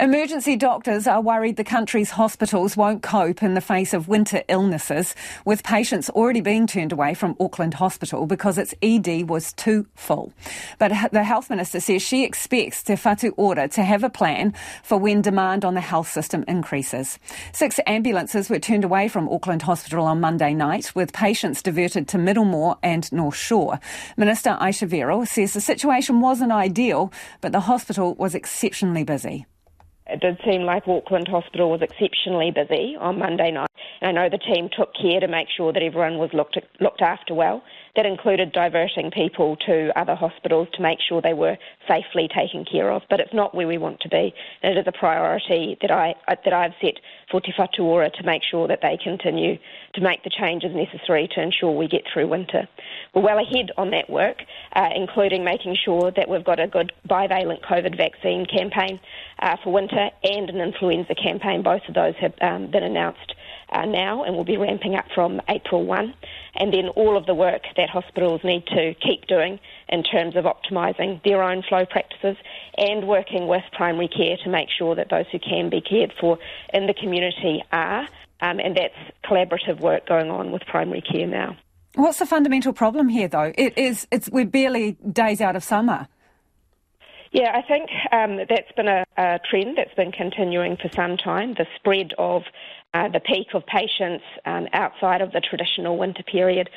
Emergency doctors are worried the country's hospitals won't cope in the face of winter illnesses, with patients already being turned away from Auckland Hospital because its ED was too full. But the Health Minister says she expects Te Whatu Ora to have a plan for when demand on the health system increases. Six ambulances were turned away from Auckland Hospital on Monday night, with patients diverted to Middlemore and North Shore. Minister Ayesha Verrall says the situation wasn't ideal, but the hospital was exceptionally busy. It did seem like Auckland Hospital was exceptionally busy on Monday night. I know the team took care to make sure that everyone was looked, looked after well. That included diverting people to other hospitals to make sure they were safely taken care of. But it's not where we want to be. And it is a priority that, I, that I've set for Te Whatu Ora to make sure that they continue to make the changes necessary to ensure we get through winter. We're well ahead on that work, uh, including making sure that we've got a good bivalent COVID vaccine campaign uh, for winter and an influenza campaign. Both of those have um, been announced uh, now and will be ramping up from April 1. And then all of the work that hospitals need to keep doing in terms of optimising their own flow practices and working with primary care to make sure that those who can be cared for in the community are. Um, and that's collaborative work going on with primary care now. What's the fundamental problem here, though? It is, it's, we're barely days out of summer. Yeah, I think um, that's been a, a, trend that's been continuing for some time. The spread of uh, the peak of patients um, outside of the traditional winter period.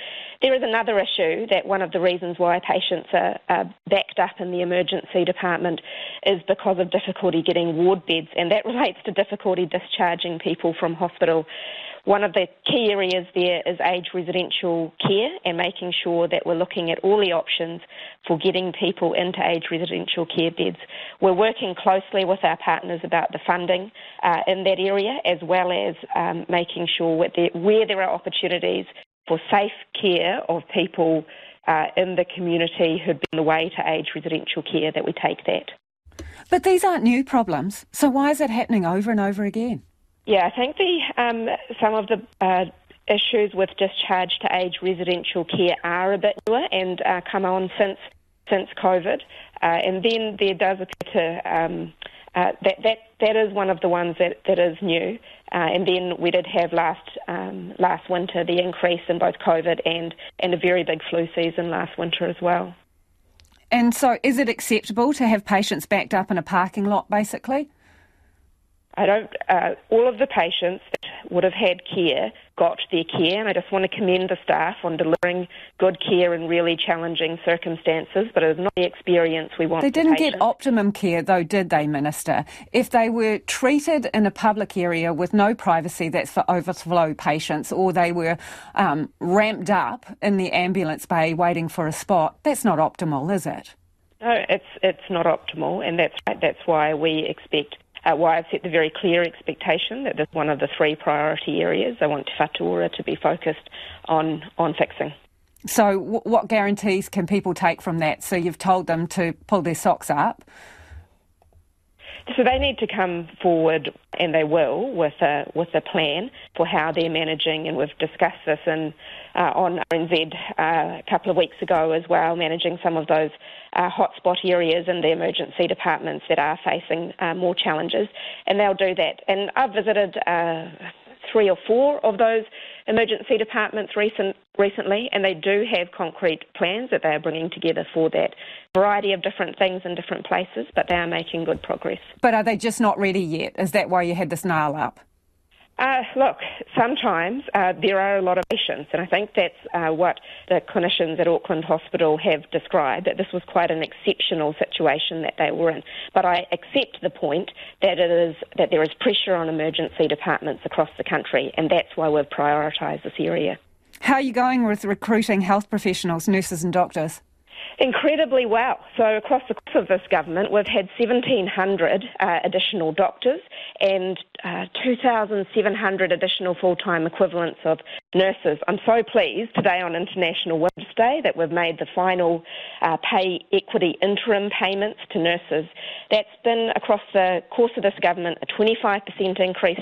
There is another issue that one of the reasons why patients are, are backed up in the emergency department is because of difficulty getting ward beds, and that relates to difficulty discharging people from hospital. One of the key areas there is age residential care and making sure that we're looking at all the options for getting people into age residential care beds. We're working closely with our partners about the funding uh, in that area as well as um, making sure where there are opportunities for safe care of people uh, in the community who've been the way to age residential care that we take that. But these aren't new problems, so why is it happening over and over again? Yeah, I think the um, some of the uh, issues with discharge to age residential care are a bit newer and uh, come on since since COVID, uh, and then there does appear to um, uh, that that that is one of the ones that, that is new. Uh, and then we did have last um, last winter the increase in both COVID and and a very big flu season last winter as well. And so, is it acceptable to have patients backed up in a parking lot, basically? I don't. Uh, all of the patients that would have had care got their care, and I just want to commend the staff on delivering good care in really challenging circumstances. But it is not the experience we want. They didn't get optimum care, though, did they, Minister? If they were treated in a public area with no privacy, that's for overflow patients, or they were um, ramped up in the ambulance bay waiting for a spot, that's not optimal, is it? No, it's it's not optimal, and that's that's why we expect uh, why I've set the very clear expectation that this is one of the three priority areas I want Te to be focused on, on fixing. So, w- what guarantees can people take from that? So, you've told them to pull their socks up. So they need to come forward, and they will, with a with a plan for how they're managing. And we've discussed this in uh, on RNZ uh, a couple of weeks ago as well, managing some of those uh, hotspot areas in the emergency departments that are facing uh, more challenges. And they'll do that. And I've visited uh, three or four of those emergency departments recent, recently, and they do have concrete plans that they are bringing together for that variety of different things in different places, but they are making good progress. But are they just not ready yet? Is that why you had this nail up? Uh, look, sometimes uh, there are a lot of patients, and I think that's uh, what the clinicians at Auckland Hospital have described, that this was quite an exceptional situation that they were in. But I accept the point that it is that there is pressure on emergency departments across the country, and that's why we've prioritised this area. How are you going with recruiting health professionals, nurses and doctors? Incredibly well. So across the course of this government, we've had 1,700 uh, additional doctors and uh, 2,700 additional full-time equivalents of nurses. I'm so pleased today on International Women's Day that we've made the final uh, pay equity interim payments to nurses. That's been across the course of this government a 25% increase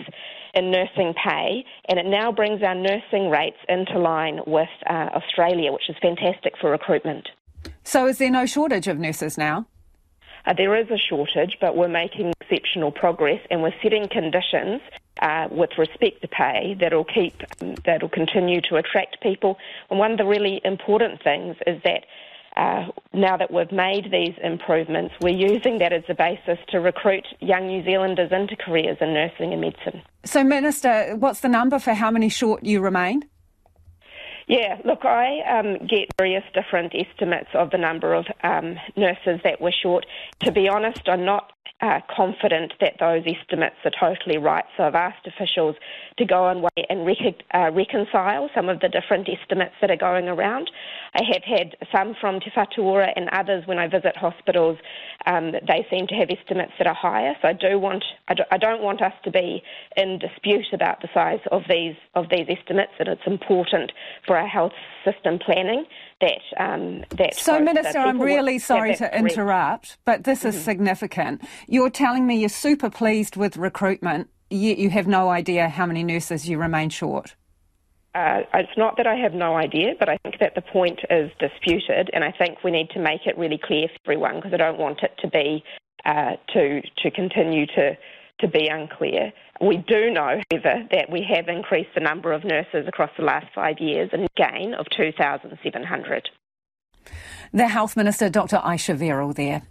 in nursing pay, and it now brings our nursing rates into line with uh, Australia, which is fantastic for recruitment. So is there no shortage of nurses now? Uh, there is a shortage, but we're making exceptional progress and we're setting conditions uh, with respect to pay that'll keep, um, that'll continue to attract people. And one of the really important things is that uh, now that we've made these improvements, we're using that as a basis to recruit young New Zealanders into careers in nursing and medicine. So, Minister, what's the number for how many short you remain? Yeah, look, I um, get various different estimates of the number of um, nurses that we're short. To be honest, I'm not uh, confident that those estimates are totally right. So I've asked officials to go and wait and rec- uh, reconcile some of the different estimates that are going around. I have had some from Te Whatu Ora and others when I visit hospitals. Um, they seem to have estimates that are higher. So I do want I, do, I don't want us to be in dispute about the size of these of these estimates, and it's important for our health system planning that um, that. So, Minister, I'm really sorry to interrupt, but this is mm-hmm. significant. You're telling me you're super pleased with recruitment, yet you have no idea how many nurses you remain short. Uh, it's not that I have no idea, but I think that the point is disputed, and I think we need to make it really clear for everyone because I don't want it to be uh, to to continue to to be unclear. We do know, however, that we have increased the number of nurses across the last five years, a gain of 2,700. The Health Minister, Dr. Ayesha Verrall, there.